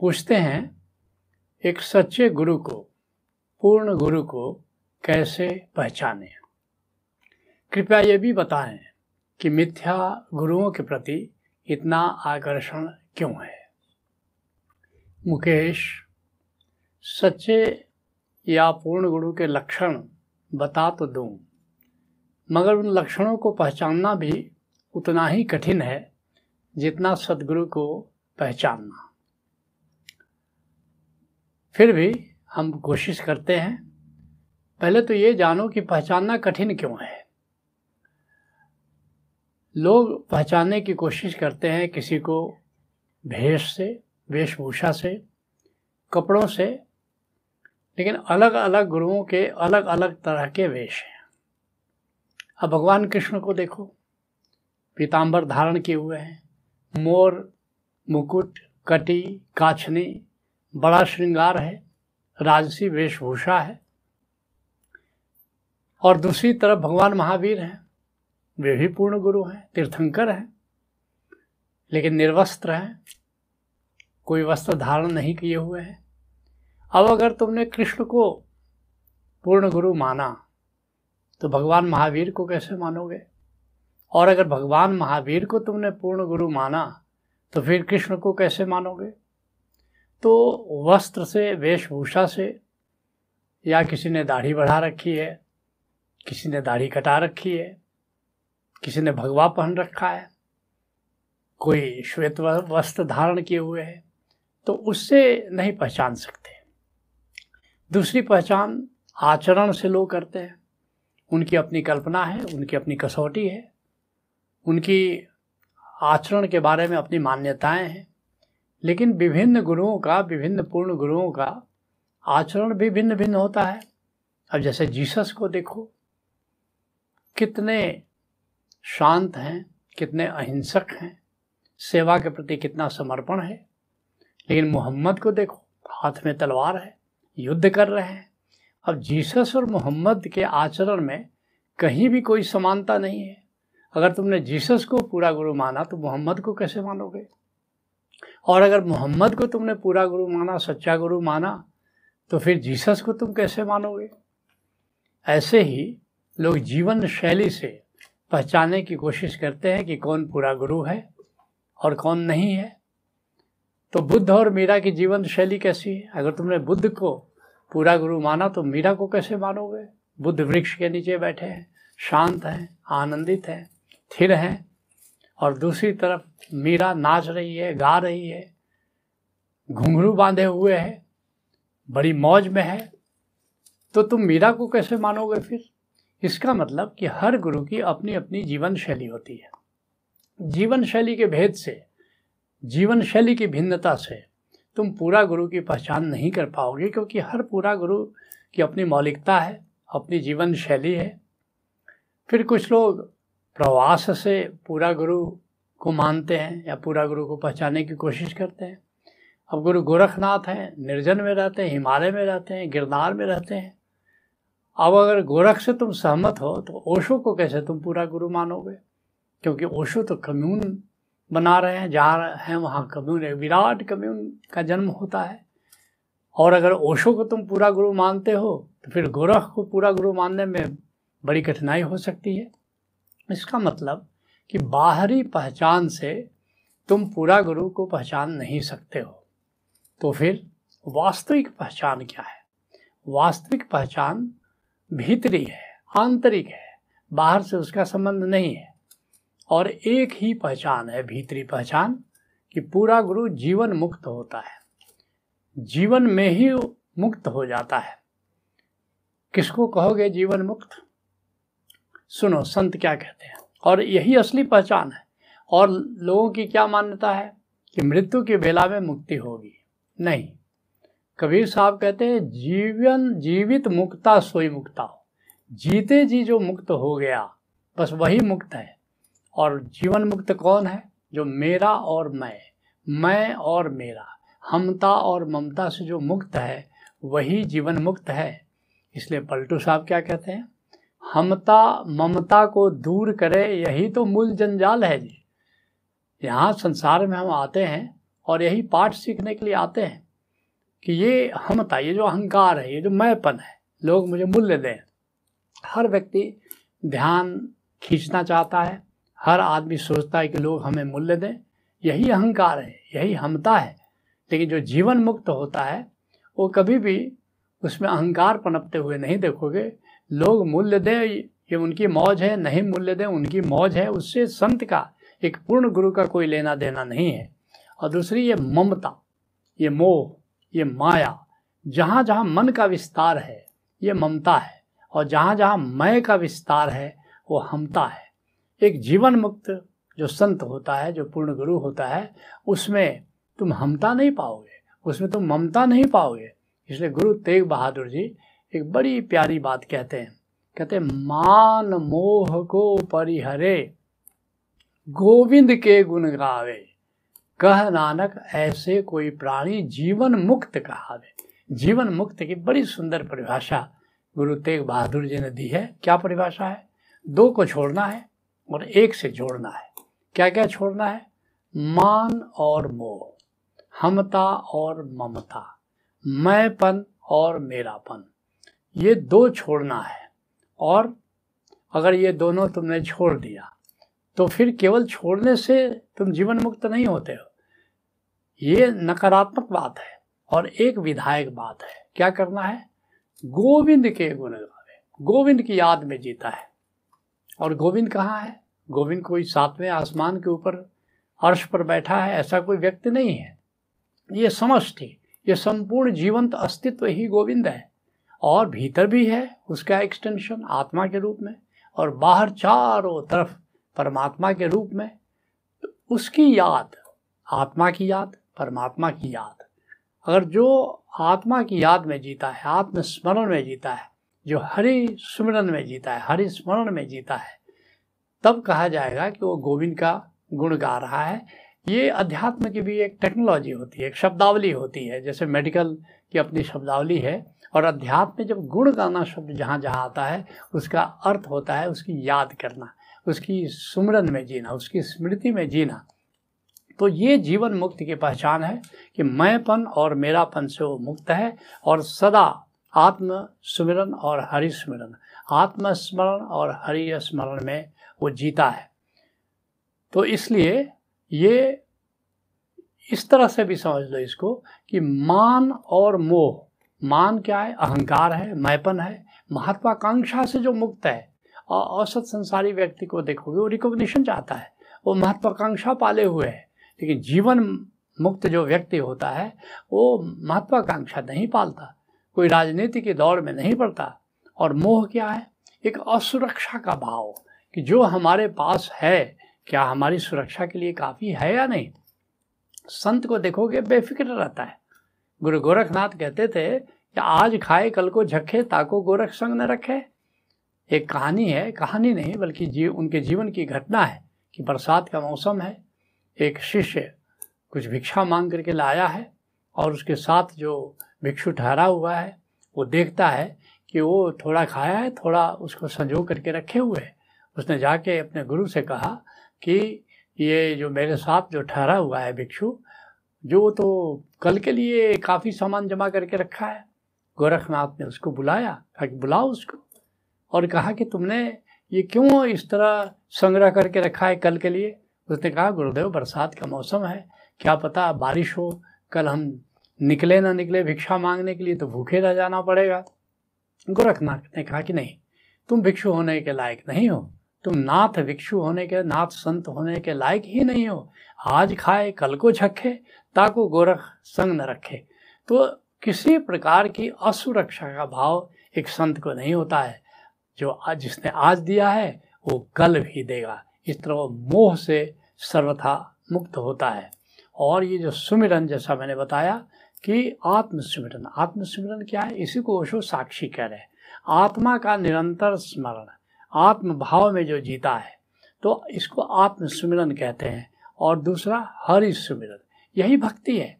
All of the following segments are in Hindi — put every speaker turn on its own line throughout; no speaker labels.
पूछते हैं, एक सच्चे गुरु को, पूर्ण गुरु को कैसे पहचाने? कृपया ये भी बताएँ कि मिथ्या गुरुओं के प्रति इतना आकर्षण क्यों है? मुकेश, सच्चे या पूर्ण गुरु के लक्षण बता तो दूँ, मगर उन लक्षणों को पहचानना भी उतना ही कठिन है जितना सदगुरु को पहचानना। फिर भी हम कोशिश करते हैं, पहले तो ये जानो कि पहचानना कठिन क्यों है। लोग पहचानने की कोशिश करते हैं किसी को भेष से, वेशभूषा से, कपड़ों से, लेकिन अलग अलग गुरुओं के अलग अलग तरह के वेश हैं। अब भगवान कृष्ण को देखो पीताम्बर धारण किए हुए हैं। मोर, मुकुट, कटी काछनी बड़ा श्रृंगार है, राजसी वेशभूषा है। और दूसरी तरफ़ भगवान महावीर हैं, वे भी पूर्ण गुरु हैं, तीर्थंकर हैं, लेकिन निर्वस्त्र हैं, कोई वस्त्र धारण नहीं किए हुए हैं। अब अगर तुमने कृष्ण को पूर्ण गुरु माना तो भगवान महावीर को कैसे मानोगे? और अगर भगवान महावीर को तुमने पूर्ण गुरु माना तो फिर कृष्ण को कैसे मानोगे? तो वस्त्र से, वेशभूषा से, या किसी ने दाढ़ी बढ़ा रखी है, किसी ने दाढ़ी कटा रखी है, किसी ने भगवा पहन रखा है, कोई श्वेत वस्त्र धारण किए हुए है तो उससे नहीं पहचान सकते। दूसरी पहचान आचरण से लोग करते हैं। उनकी अपनी कल्पना है, उनकी अपनी कसौटी है, उनकी आचरण के बारे में अपनी मान्यताएँ हैं। लेकिन विभिन्न गुरुओं का, विभिन्न पूर्ण गुरुओं का आचरण भी भिन्न भिन्न होता है। अब जैसे जीसस को देखो, कितने शांत हैं, कितने अहिंसक हैं, सेवा के प्रति कितना समर्पण है। लेकिन मोहम्मद को देखो, हाथ में तलवार है, युद्ध कर रहे हैं। अब जीसस और मोहम्मद के आचरण में कहीं भी कोई समानता नहीं है। अगर तुमने जीसस को पूरा गुरु माना तो मोहम्मद को कैसे मानोगे? और अगर मोहम्मद को तुमने पूरा गुरु माना, सच्चा गुरु माना तो फिर जीसस को तुम कैसे मानोगे? ऐसे ही लोग जीवन शैली से पहचानने की कोशिश करते हैं कि कौन पूरा गुरु है और कौन नहीं है। तो बुद्ध और मीरा की जीवन शैली कैसी है? अगर तुमने बुद्ध को पूरा गुरु माना तो मीरा को कैसे मानोगे? बुद्ध वृक्ष के नीचे बैठे हैं, शांत हैं, आनंदित हैं, स्थिर हैं और दूसरी तरफ़ मीरा नाच रही है, गा रही है, घुंघरू बांधे हुए है, बड़ी मौज में है। तो तुम मीरा को कैसे मानोगे फिर? इसका मतलब कि हर गुरु की अपनी अपनी जीवन शैली होती है। जीवन शैली के भेद से, जीवन शैली की भिन्नता से तुम पूरा गुरु की पहचान नहीं कर पाओगे, क्योंकि हर पूरा गुरु की अपनी मौलिकता है, अपनी जीवन शैली है। फिर कुछ लोग प्रवास से पूरा गुरु को मानते हैं या पूरा गुरु को पहचानने की कोशिश करते हैं। अब गुरु गोरखनाथ हैं, निर्जन में रहते हैं, हिमालय में रहते हैं, गिरनार में रहते हैं। अब अगर गोरख से तुम सहमत हो तो ओशो को कैसे तुम पूरा गुरु मानोगे? क्योंकि ओशो तो कम्यून बना रहे हैं, जहाँ हैं वहाँ कम्यून है विराट कम्यून का जन्म होता है। और अगर ओशो को तुम पूरा गुरु मानते हो तो फिर गोरख को पूरा गुरु मानने में बड़ी कठिनाई हो सकती है। इसका मतलब कि बाहरी पहचान से तुम पूरा गुरु को पहचान नहीं सकते हो। तो फिर वास्तविक पहचान क्या है? वास्तविक पहचान भीतरी है, आंतरिक है, बाहर से उसका संबंध नहीं है। और एक ही पहचान है, भीतरी पहचान, कि पूरा गुरु जीवन मुक्त होता है। जीवन में ही मुक्त हो जाता है। किसको कहोगे जीवन मुक्त? सुनो, संत क्या कहते हैं? और यही असली पहचान है। और लोगों की क्या मान्यता है? कि मृत्यु की बेला में मुक्ति होगी। नहीं, कबीर साहब कहते हैं, जीवन जीवित मुक्ता सोई मुक्ता हो। जीते जी जो मुक्त हो गया, बस वही मुक्त है। और जीवन मुक्त कौन है? जो मेरा और मैं मैं और मेरा, हमता और ममता से जो मुक्त है, वही जीवन मुक्त है। इसलिए पलटू साहब क्या कहते हैं? हमता ममता को दूर करे, यही तो मूल जंजाल है जी। यहाँ संसार में हम आते हैं और यही पाठ सीखने के लिए आते हैं कि ये हमता, ये जो अहंकार है, ये जो मैंपन है, लोग मुझे मूल्य दें। हर व्यक्ति ध्यान खींचना चाहता है, हर आदमी सोचता है कि लोग हमें मूल्य दें। यही अहंकार है, यही हमता है। लेकिन जो जीवन मुक्त होता है, वो कभी भी उसमें अहंकार पनपते हुए नहीं देखोगे। लोग मूल्य दें, ये उनकी मौज है, नहीं मूल्य दें, उनकी मौज है, उससे संत का एक पूर्ण गुरु का कोई लेना देना नहीं है। और दूसरी, ये ममता, ये मोह, ये माया, जहाँ जहाँ मन का विस्तार है, ये ममता है, और जहाँ जहाँ मय का विस्तार है, वो हमता है। एक जीवन मुक्त जो संत होता है, जो पूर्ण गुरु होता है, उसमें तुम हमता नहीं पाओगे, उसमें तुम ममता नहीं पाओगे। इसलिए गुरु तेग बहादुर जी एक बड़ी प्यारी बात कहते हैं। कहते हैं, मान मोह को परिहरे, गोविंद के गुण गावे। कह नानक, ऐसे कोई प्राणी जीवन मुक्त कहावे। जीवन मुक्त की बड़ी सुंदर परिभाषा गुरु तेग बहादुर जी ने दी है। क्या परिभाषा है? दो को छोड़ना है और एक से जोड़ना है। क्या क्या छोड़ना है? मान और मोह, हमता और ममता, मैंपन और मेरापन। ये दो छोड़ना है। और अगर ये दोनों तुमने छोड़ दिया तो फिर केवल छोड़ने से तुम जीवन मुक्त नहीं होते हो। ये नकारात्मक बात है और एक विधायक बात है। क्या करना है? गोविंद के गुण गावे। गोविंद की याद में जीता है। और गोविंद कहाँ है? गोविंद कोई सातवें आसमान के ऊपर अर्श पर बैठा है, ऐसा कोई व्यक्ति नहीं है। ये समष्टि, ये संपूर्ण जीवंत अस्तित्व ही गोविंद है। और भीतर भी है उसका एक्सटेंशन आत्मा के रूप में और बाहर चारों तरफ़ परमात्मा के रूप में। तो उसकी याद, आत्मा की याद, परमात्मा की याद। अगर जो आत्मा की याद में जीता है, आत्मस्मरण में जीता है, जो हरि स्मरण में जीता है, हरि स्मरण में जीता है, तब कहा जाएगा कि वो गोविंद का गुण गा रहा है। ये अध्यात्म की भी एक टेक्नोलॉजी होती है, एक शब्दावली होती है। जैसे मेडिकल की अपनी शब्दावली है और अध्यात्म में जब गुण गाना शब्द जहाँ जहाँ आता है, उसका अर्थ होता है उसकी याद करना, उसकी सुमरन में जीना, उसकी स्मृति में जीना। तो ये जीवन मुक्ति की पहचान है कि मैंपन और मेरापन से वो मुक्त है और सदा आत्म सुमिरन और हरि स्मरण आत्मस्मरण और हरि स्मरण में वो जीता है। तो इसलिए ये इस तरह से भी समझ लो इसको कि मान और मोह मान क्या है? अहंकार है, मैपन है, महत्वाकांक्षा से जो मुक्त है। और औसत संसारी व्यक्ति को देखोगे, वो रिकॉग्निशन चाहता है। वो महत्वाकांक्षा पाले हुए है। लेकिन जीवन मुक्त जो व्यक्ति होता है, वो महत्वाकांक्षा नहीं पालता। कोई राजनीति की दौड़ में नहीं पड़ता। और मोह क्या है? एक असुरक्षा का भाव कि जो हमारे पास है, क्या हमारी सुरक्षा के लिए काफ़ी है या नहीं? संत को देखोगे, बेफिक्र रहता है। गुरु गोरखनाथ कहते थे कि आज खाए, कल को झक्के ताको गोरख संग न रखे। एक कहानी है, कहानी नहीं, बल्कि जीव उनके जीवन की घटना है कि बरसात का मौसम है। एक शिष्य कुछ भिक्षा मांग करके लाया है और उसके साथ जो भिक्षु ठहरा हुआ है, वो देखता है कि वो थोड़ा खाया है, थोड़ा उसको संजो करके रखे हुए है। उसने जाके अपने गुरु से कहा कि ये जो मेरे साथ जो ठहरा हुआ है भिक्षु जो तो कल के लिए काफ़ी सामान जमा करके रखा है। गोरखनाथ ने उसको बुलाया, कहा कि बुलाओ उसको और कहा कि तुमने ये क्यों इस तरह संग्रह करके रखा है कल के लिए? उसने कहा, गुरुदेव, बरसात का मौसम है, क्या पता बारिश हो, कल हम निकले ना निकले भिक्षा मांगने के लिए तो भूखे रह जाना पड़ेगा। गोरखनाथ ने कहा कि नहीं, तुम भिक्षु होने के लायक नहीं हो। तुम नाथ भिक्षु होने के, नाथ संत होने के लायक ही नहीं हो। आज खाए, कल को छखे ताको गोरख संग न रखे। तो किसी प्रकार की असुरक्षा का भाव एक संत को नहीं होता है। जो आज जिसने आज दिया है, वो कल भी देगा। इस तरह वो मोह से सर्वथा मुक्त होता है। और ये जो सुमिरन, जैसा मैंने बताया कि आत्मस्मरण आत्मस्मरण क्या है? इसी को ओशो साक्षी कह रहे हैं। आत्मा का निरंतर स्मरण। आत्म भाव में जो जीता है तो इसको आत्मस्मरण कहते हैं, और दूसरा हरि सुमिरन यही भक्ति है।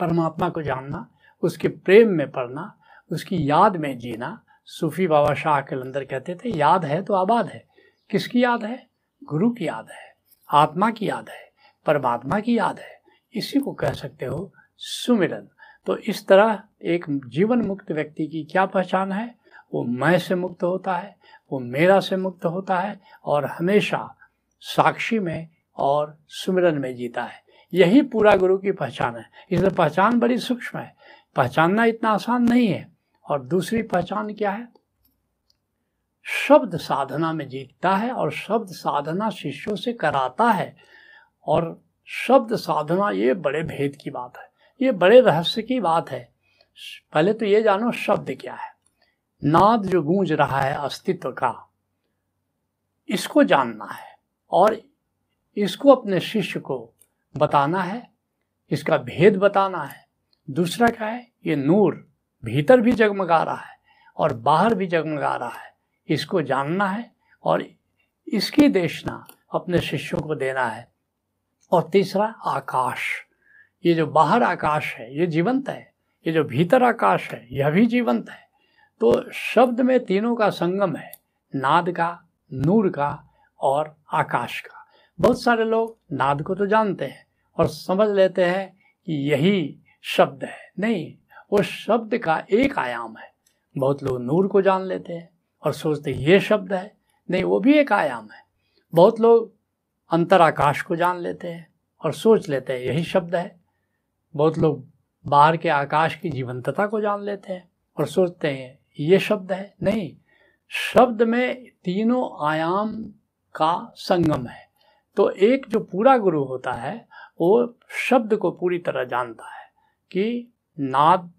परमात्मा को जानना, उसके प्रेम में पढ़ना, उसकी याद में जीना, सूफी बाबा शाह के अंदर कहते थे, याद है तो आबाद है। किसकी याद है? गुरु की याद है, आत्मा की याद है, परमात्मा की याद है। इसी को कह सकते हो सुमिरन। तो इस तरह एक जीवन मुक्त व्यक्ति की क्या पहचान है? वो मैं से मुक्त होता है वो मेरा से मुक्त होता है और हमेशा साक्षी में और सुमिरन में जीता है। यही पूरा गुरु की पहचान है। इसलिए पहचान बड़ी सूक्ष्म है। पहचानना इतना आसान नहीं है। और दूसरी पहचान क्या है? शब्द साधना में जीतता है और शब्द साधना शिष्यों से कराता है। और शब्द साधना ये बड़े भेद की बात है। ये बड़े रहस्य की बात है। पहले तो ये जानो शब्द क्या है। नाद जो गूंज रहा है अस्तित्व का, इसको जानना है और इसको अपने शिष्य को बताना है, इसका भेद बताना है। दूसरा क्या है? ये नूर भीतर भी जगमगा रहा है और बाहर भी जगमगा रहा है। इसको जानना है और इसकी देशना अपने शिष्यों को देना है। और तीसरा, आकाश। ये जो बाहर आकाश है, ये जीवंत है। ये जो भीतर आकाश है, यह भी जीवंत है। तो शब्द में तीनों का संगम है, नाद का, नूर का और आकाश का। बहुत सारे लोग नाद को तो जानते हैं और समझ लेते हैं कि यही शब्द है। नहीं, वो शब्द का एक आयाम है। बहुत लोग नूर को जान लेते हैं और सोचते ये शब्द है। नहीं, वो भी एक आयाम है। बहुत लोग अंतर आकाश को जान लेते हैं और सोच लेते हैं, यही शब्द है। बहुत लोग बाहर के आकाश की जीवंतता को जान लेते हैं और सोचते हैं ये शब्द है? नहीं। शब्द में तीनों आयाम का संगम है। तो एक जो पूरा गुरु होता है, वो शब्द को पूरी तरह जानता है कि नाद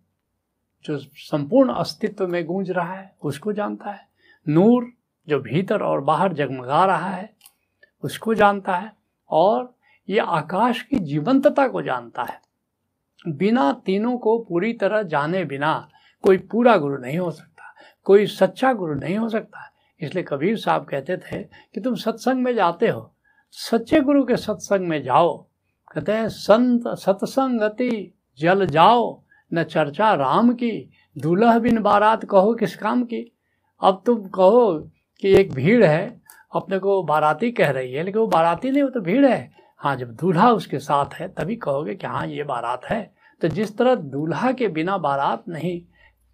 जो संपूर्ण अस्तित्व में गूंज रहा है, उसको जानता है। नूर जो भीतर और बाहर जगमगा रहा है, उसको जानता है और ये आकाश की जीवंतता को जानता है। बिना तीनों को पूरी तरह जाने बिना कोई पूरा गुरु नहीं हो सकता, कोई सच्चा गुरु नहीं हो सकता। इसलिए कबीर साहब कहते थे कि तुम सत्संग में जाते हो, सच्चे गुरु के सत्संग में जाओ। कहते हैं, संत सत्संगति जल जाओ, न चर्चा राम की दूल्हा बिन बारात कहो किस काम की। अब तुम कहो कि एक भीड़ है, अपने को बाराती कह रही है, लेकिन वो बाराती नहीं, वो तो भीड़ है। हाँ जब दूल्हा उसके साथ है, तभी कहोगे कि हाँ ये बारात है। तो जिस तरह दूल्हा के बिना बारात नहीं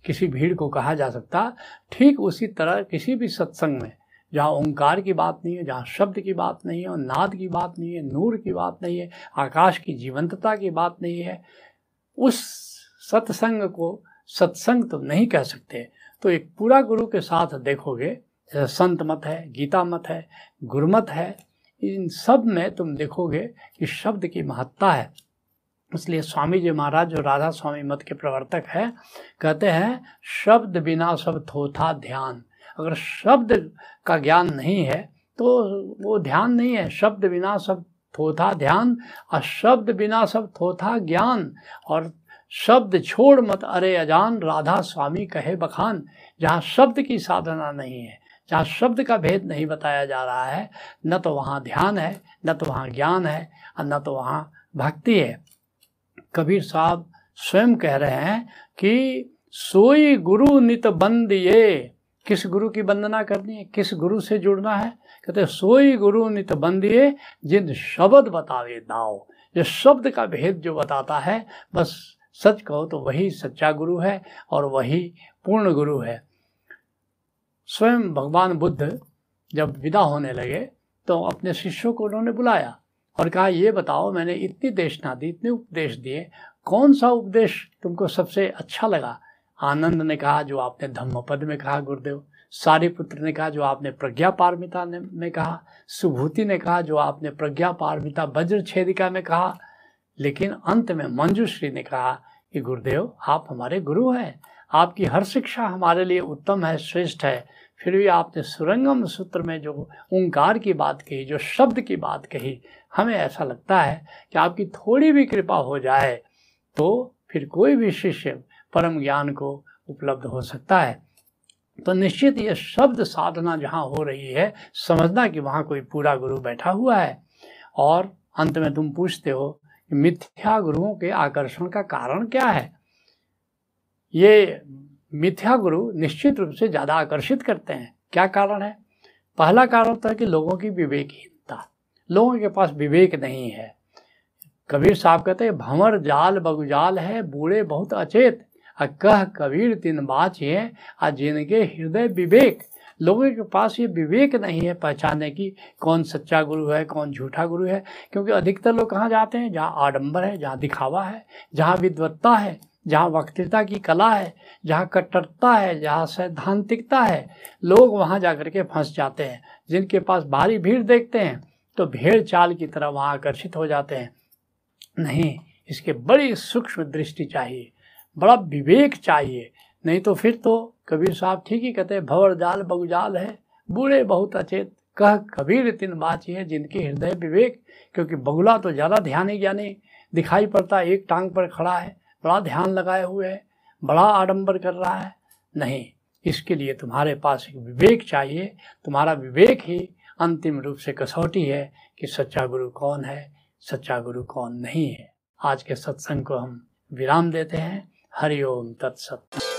किसी भीड़ को कहा जा सकता, ठीक उसी तरह किसी भी सत्संग में, जहाँ ओंकार की बात नहीं है, जहाँ शब्द की बात नहीं है, और नाद की बात नहीं है, नूर की बात नहीं है, आकाश की जीवंतता की बात नहीं है, उस सत्संग को सत्संग तो नहीं कह सकते। तो एक पूरा गुरु के साथ देखोगे, जैसे संत मत है, गीता मत है गुरुमत है, इन सब में तुम देखोगे कि शब्द की महत्ता है। इसलिए स्वामी जी महाराज जो राधा स्वामी मत के प्रवर्तक हैं, कहते हैं, शब्द बिना सब थोथा ध्यान। अगर शब्द का ज्ञान नहीं है तो वो ध्यान नहीं है। शब्द बिना सब थोथा ध्यान और शब्द बिना सब थोथा ज्ञान, और शब्द छोड़ मत अरे अजान राधा स्वामी कहे बखान। जहाँ शब्द की साधना नहीं है, जहाँ शब्द का भेद नहीं बताया जा रहा है, न तो वहाँ ध्यान है, न तो वहाँ ज्ञान है, और न तो वहाँ भक्ति है। कबीर साहब स्वयं कह रहे हैं कि सोई गुरु नित बंद ये। किस गुरु की वंदना करनी है? किस गुरु से जुड़ना है? कहते सोई गुरु नित बंदिए जिन शब्द बतावे दाओ। जो शब्द का भेद जो बताता है, बस सच कहो तो वही सच्चा गुरु है और वही पूर्ण गुरु है। स्वयं भगवान बुद्ध जब विदा होने लगे तो अपने शिष्यों को उन्होंने बुलाया। और कहा, ये बताओ, मैंने इतनी देशना दी इतने उपदेश दिए कौन सा उपदेश तुमको सबसे अच्छा लगा? आनंद ने कहा, जो आपने धम्मपद में कहा, गुरुदेव। सारिपुत्र ने कहा, जो आपने प्रज्ञा पारमिता ने, में कहा। सुभूति ने कहा, जो आपने प्रज्ञा पारमिता वज्र छेदिका में कहा। लेकिन अंत में मंजूश्री ने कहा कि, गुरुदेव, आप हमारे गुरु हैं। आपकी हर शिक्षा हमारे लिए उत्तम है, श्रेष्ठ है। फिर भी आपने सुरंगम सूत्र में जो ओंकार की बात कही, जो शब्द की बात कही हमें ऐसा लगता है कि आपकी थोड़ी भी कृपा हो जाए तो फिर कोई भी शिष्य परम ज्ञान को उपलब्ध हो सकता है। तो निश्चित ये शब्द साधना जहाँ हो रही है, समझना कि वहाँ कोई पूरा गुरु बैठा हुआ है। और अंत में तुम पूछते हो कि मिथ्या गुरुओं के आकर्षण का कारण क्या है? ये मिथ्या गुरु निश्चित रूप से ज़्यादा आकर्षित करते हैं। क्या कारण है? पहला कारण होता है कि लोगों की विवेकहीनता लोगों के पास विवेक नहीं है। कबीर साहब कहते हैं, भंवर जाल बगुजाल है, बूढ़े बहुत अचेत। अ कह कबीर तीन बाचे आ जिनके हृदय विवेक। लोगों के पास ये विवेक नहीं है पहचानने की, कौन सच्चा गुरु है, कौन झूठा गुरु है। क्योंकि अधिकतर लोग कहाँ जाते हैं? जहाँ आडंबर है, जहाँ दिखावा है, जहाँ विद्वत्ता है, जहाँ वक्तृता की कला है, जहाँ कट्टरता है, जहाँ सैद्धांतिकता है। लोग वहाँ जा के फंस जाते हैं, जिनके पास भारी भीड़ देखते हैं। तो भेड़ चाल की तरह वहाँ आकर्षित हो जाते हैं। नहीं, इसके बड़ी सूक्ष्म दृष्टि चाहिए, बड़ा विवेक चाहिए। नहीं तो फिर तो कबीर साहब ठीक ही कहते भवर जाल बगुजाल है, बूढ़े बहुत अचेत। कह कबीर तीन बाची है जिनके हृदय विवेक, क्योंकि बगुला तो ज़्यादा ध्यान ही ज्ञानी, दिखाई पड़ता एक टांग पर खड़ा है, बड़ा ध्यान लगाए हुए है, बड़ा आडंबर कर रहा है। नहीं, इसके लिए तुम्हारे पास एक विवेक चाहिए, तुम्हारा विवेक ही अंतिम रूप से कसौटी है कि सच्चा गुरु कौन है, सच्चा गुरु कौन नहीं है। आज के सत्संग को हम विराम देते हैं। हरिओम तत्सत।